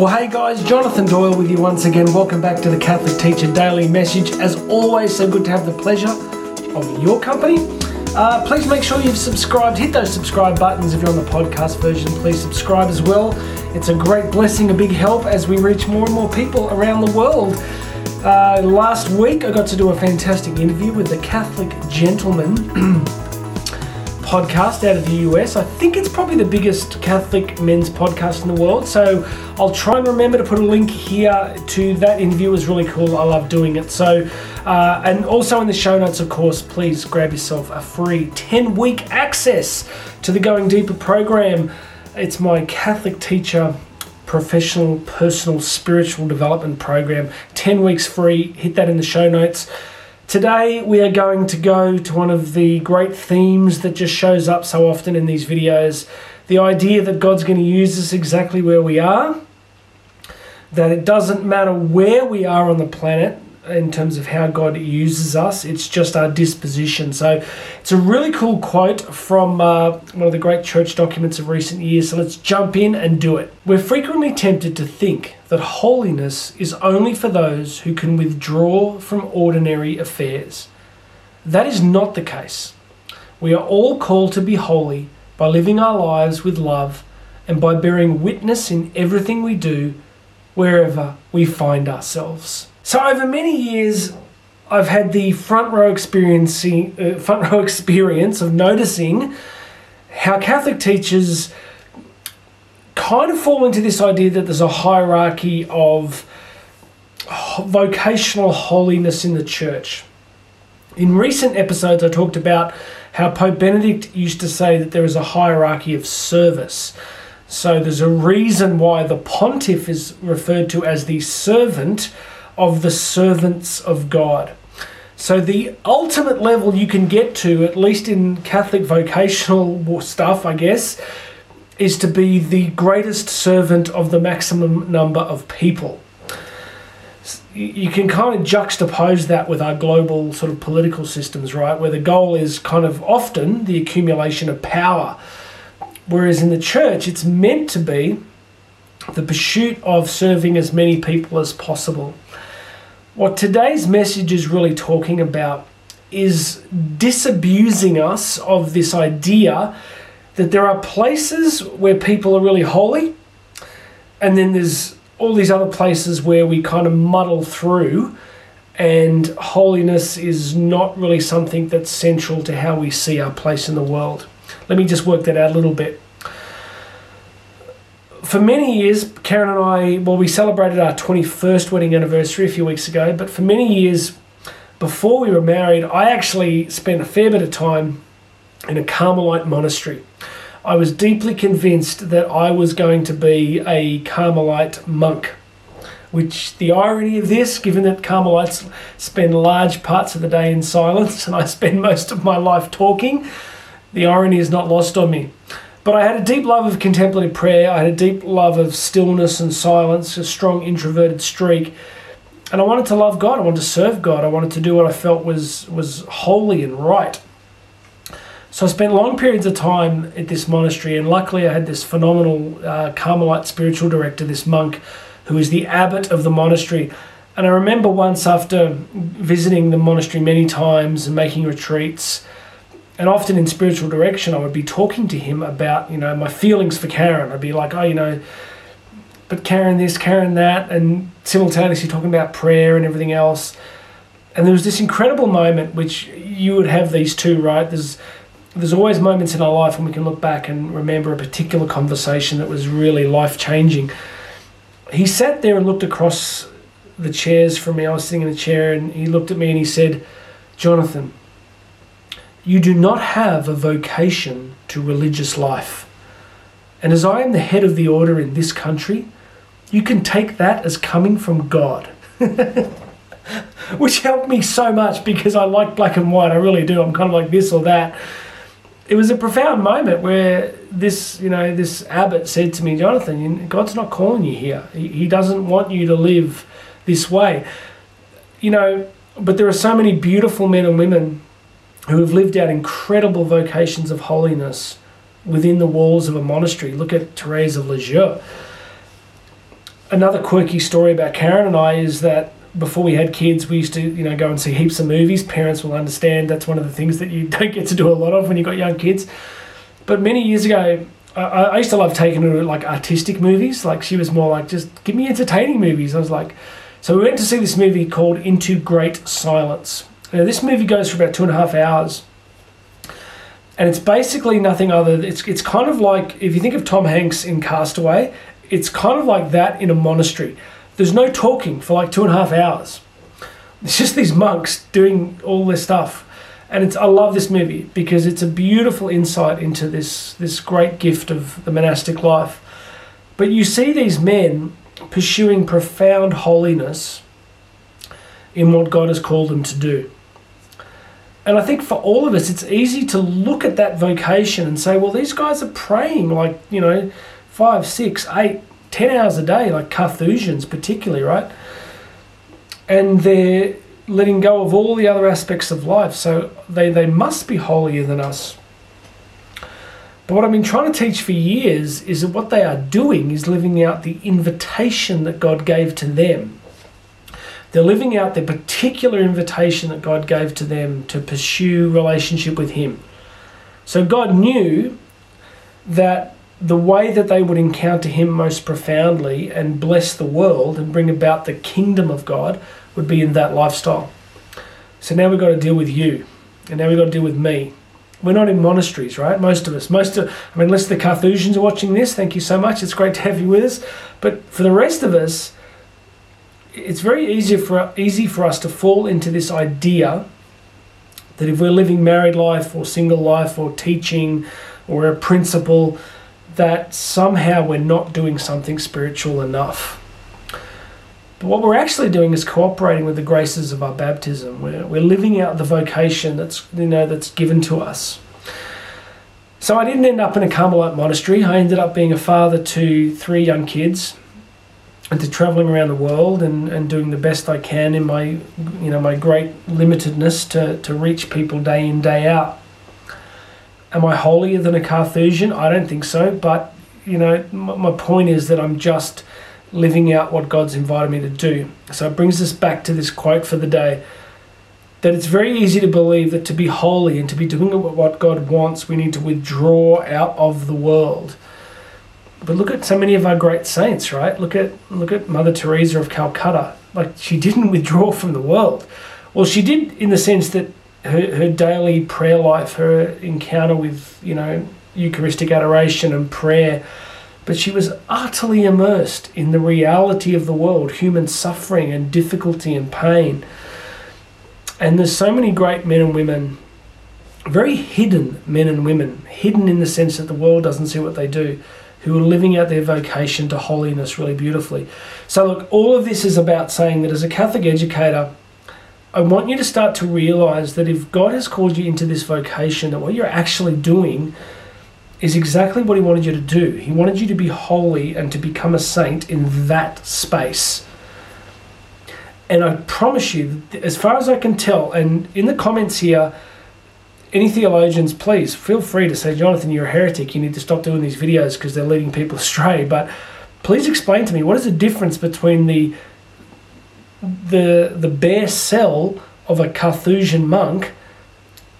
Well, hey guys, Jonathan Doyle with you once again. Welcome back to the Catholic Teacher Daily Message. As always, so good to have the pleasure of your company. Uh, please make sure you've subscribed. Hit those subscribe buttons if you're on the podcast version. Please subscribe as well. It's a great blessing, a big help as we reach more and more people around the world. Uh, last week, I got to do a fantastic interview with the Catholic gentleman. podcast out of the US. I think it's probably the biggest Catholic men's podcast in the world. So I'll try and remember to put a link here to that interview. It was really cool. I love doing it. So, uh, and also in the show notes, of course, please grab yourself a free 10 week access to the Going Deeper program. It's my Catholic teacher professional, personal, spiritual development program. 10 weeks free. Hit that in the show notes. Today we are going to go to one of the great themes that just shows up so often in these videos. The idea that God's going to use us exactly where we are, that it doesn't matter where we are on the planet, in terms of how God uses us. It's just our disposition. So it's a really cool quote from uh, one of the great church documents of recent years. So let's jump in and do it. We're frequently tempted to think that holiness is only for those who can withdraw from ordinary affairs. That is not the case. We are all called to be holy by living our lives with love and by bearing witness in everything we do wherever we find ourselves. So over many years, I've had the front row experiencing uh, front row experience of noticing how Catholic teachers kind of fall into this idea that there's a hierarchy of vocational holiness in the church. In recent episodes, I talked about how Pope Benedict used to say that there is a hierarchy of service. So there's a reason why the pontiff is referred to as the servant of the servants of God. So, the ultimate level you can get to, at least in Catholic vocational stuff, I guess, is to be the greatest servant of the maximum number of people. You can kind of juxtapose that with our global sort of political systems, right? Where the goal is kind of often the accumulation of power. Whereas in the church, it's meant to be the pursuit of serving as many people as possible. What today's message is really talking about is disabusing us of this idea that there are places where people are really holy, and then there's all these other places where we kind of muddle through, and holiness is not really something that's central to how we see our place in the world. Let me just work that out a little bit for many years, Karen and I, well, we celebrated our 21st wedding anniversary a few weeks ago, but for many years before we were married, I actually spent a fair bit of time in a Carmelite monastery. I was deeply convinced that I was going to be a Carmelite monk. Which the irony of this, given that Carmelites spend large parts of the day in silence and I spend most of my life talking, the irony is not lost on me. But I had a deep love of contemplative prayer. I had a deep love of stillness and silence, a strong introverted streak. And I wanted to love God. I wanted to serve God. I wanted to do what I felt was, was holy and right. So I spent long periods of time at this monastery, and luckily I had this phenomenal uh, Carmelite spiritual director, this monk, who is the abbot of the monastery. And I remember once after visiting the monastery many times and making retreats, and often in spiritual direction, I would be talking to him about, you know, my feelings for Karen. I'd be like, oh, you know, but Karen this, Karen that, and simultaneously talking about prayer and everything else. And there was this incredible moment which you would have these two, right? There's there's always moments in our life when we can look back and remember a particular conversation that was really life changing. He sat there and looked across the chairs from me. I was sitting in a chair and he looked at me and he said, Jonathan, you do not have a vocation to religious life. And as I am the head of the order in this country, you can take that as coming from God. Which helped me so much because I like black and white. I really do. I'm kind of like this or that. It was a profound moment where this, you know, this abbot said to me, Jonathan, God's not calling you here. He doesn't want you to live this way. You know, but there are so many beautiful men and women who have lived out incredible vocations of holiness within the walls of a monastery. Look at Therese of Lisieux. another quirky story about Karen and I is that before we had kids, we used to, you know, go and see heaps of movies. Parents will understand that's one of the things that you don't get to do a lot of when you've got young kids. But many years ago, I, I used to love taking her to like artistic movies. Like she was more like, just give me entertaining movies. I was like, so we went to see this movie called Into Great Silence. Now this movie goes for about two and a half hours, and it's basically nothing other. It's it's kind of like if you think of Tom Hanks in Castaway, it's kind of like that in a monastery. There's no talking for like two and a half hours. It's just these monks doing all this stuff. And it's I love this movie because it's a beautiful insight into this this great gift of the monastic life. But you see these men pursuing profound holiness in what God has called them to do. And I think for all of us, it's easy to look at that vocation and say, well, these guys are praying like, you know, five, six, eight, ten hours a day, like Carthusians particularly, right? And they're letting go of all the other aspects of life. So they, they must be holier than us. But what I've been trying to teach for years is that what they are doing is living out the invitation that God gave to them. They're living out the particular invitation that God gave to them to pursue relationship with Him. So God knew that the way that they would encounter him most profoundly and bless the world and bring about the kingdom of God would be in that lifestyle. So now we've got to deal with you, and now we've got to deal with me. We're not in monasteries, right? Most of us. Most of, I mean, unless the Carthusians are watching this, thank you so much. It's great to have you with us. But for the rest of us, it's very easy for easy for us to fall into this idea that if we're living married life or single life or teaching or a principal, that somehow we're not doing something spiritual enough. But what we're actually doing is cooperating with the graces of our baptism. We're, we're living out the vocation that's you know that's given to us. So I didn't end up in a Carmelite monastery. I ended up being a father to three young kids and to traveling around the world and, and doing the best I can in my you know my great limitedness to, to reach people day in, day out. Am I holier than a Carthusian? I don't think so. But, you know, my point is that I'm just living out what God's invited me to do. So it brings us back to this quote for the day that it's very easy to believe that to be holy and to be doing what God wants, we need to withdraw out of the world. But look at so many of our great saints, right? Look at look at Mother Teresa of Calcutta. Like she didn't withdraw from the world. Well, she did in the sense that her, her daily prayer life, her encounter with, you know, Eucharistic adoration and prayer, but she was utterly immersed in the reality of the world, human suffering and difficulty and pain. And there's so many great men and women, very hidden men and women, hidden in the sense that the world doesn't see what they do, who are living out their vocation to holiness really beautifully. So, look, all of this is about saying that as a Catholic educator, I want you to start to realize that if God has called you into this vocation, that what you're actually doing is exactly what He wanted you to do. He wanted you to be holy and to become a saint in that space. And I promise you, as far as I can tell, and in the comments here, any theologians, please feel free to say, Jonathan, you're a heretic. You need to stop doing these videos because they're leading people astray. But please explain to me what is the difference between the the the bare cell of a Carthusian monk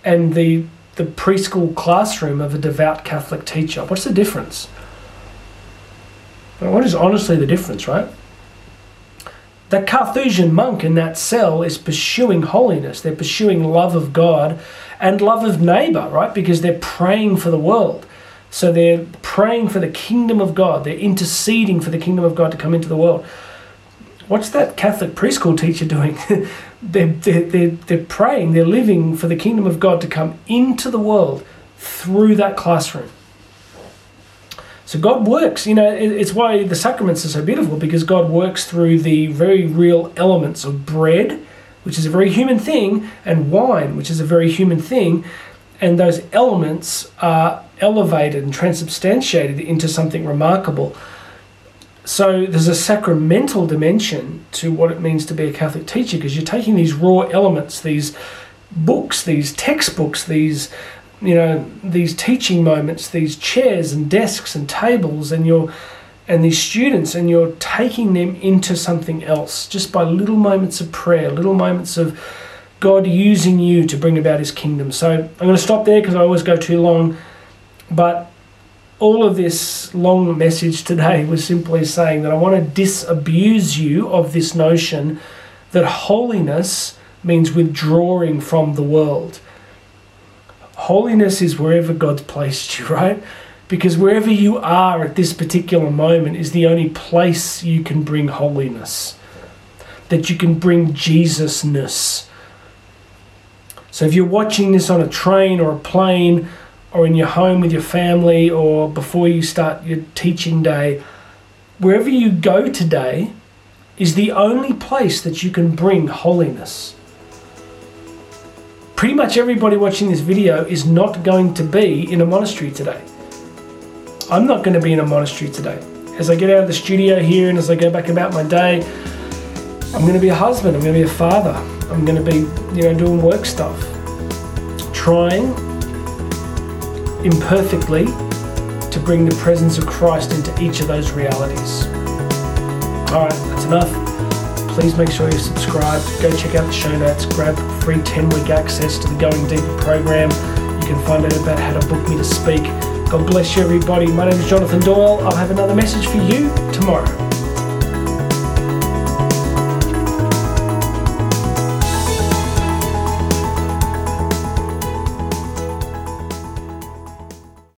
and the the preschool classroom of a devout Catholic teacher. What's the difference? What is honestly the difference, right? The Carthusian monk in that cell is pursuing holiness. They're pursuing love of God and love of neighbor, right? Because they're praying for the world. So they're praying for the kingdom of God. They're interceding for the kingdom of God to come into the world what's that Catholic preschool teacher doing? they're, they're, they're, they're praying, they're living for the kingdom of God to come into the world through that classroom. So God works, you know, it's why the sacraments are so beautiful because God works through the very real elements of bread, which is a very human thing, and wine, which is a very human thing. And those elements are elevated and transubstantiated into something remarkable. So there's a sacramental dimension to what it means to be a Catholic teacher because you're taking these raw elements, these books, these textbooks, these you know these teaching moments, these chairs and desks and tables, and you're and these students and you're taking them into something else just by little moments of prayer, little moments of God using you to bring about his kingdom. So I'm going to stop there because I always go too long. But all of this long message today was simply saying that I want to disabuse you of this notion that holiness means withdrawing from the world. Holiness is wherever God's placed you, right? Because wherever you are at this particular moment is the only place you can bring holiness, that you can bring Jesusness. So if you're watching this on a train or a plane or in your home with your family or before you start your teaching day, wherever you go today is the only place that you can bring holiness. Pretty much everybody watching this video is not going to be in a monastery today. I'm not going to be in a monastery today. As I get out of the studio here and as I go back about my day, I'm going to be a husband, I'm going to be a father, I'm going to be, you know, doing work stuff. Trying imperfectly to bring the presence of Christ into each of those realities. All right, that's enough. Please make sure you subscribe. Go check out the show notes. Grab free 10 week access to the Going Deeper program. You can find out about how to book me to speak God bless you, everybody. My name is Jonathan Doyle. I'll have another message for you tomorrow.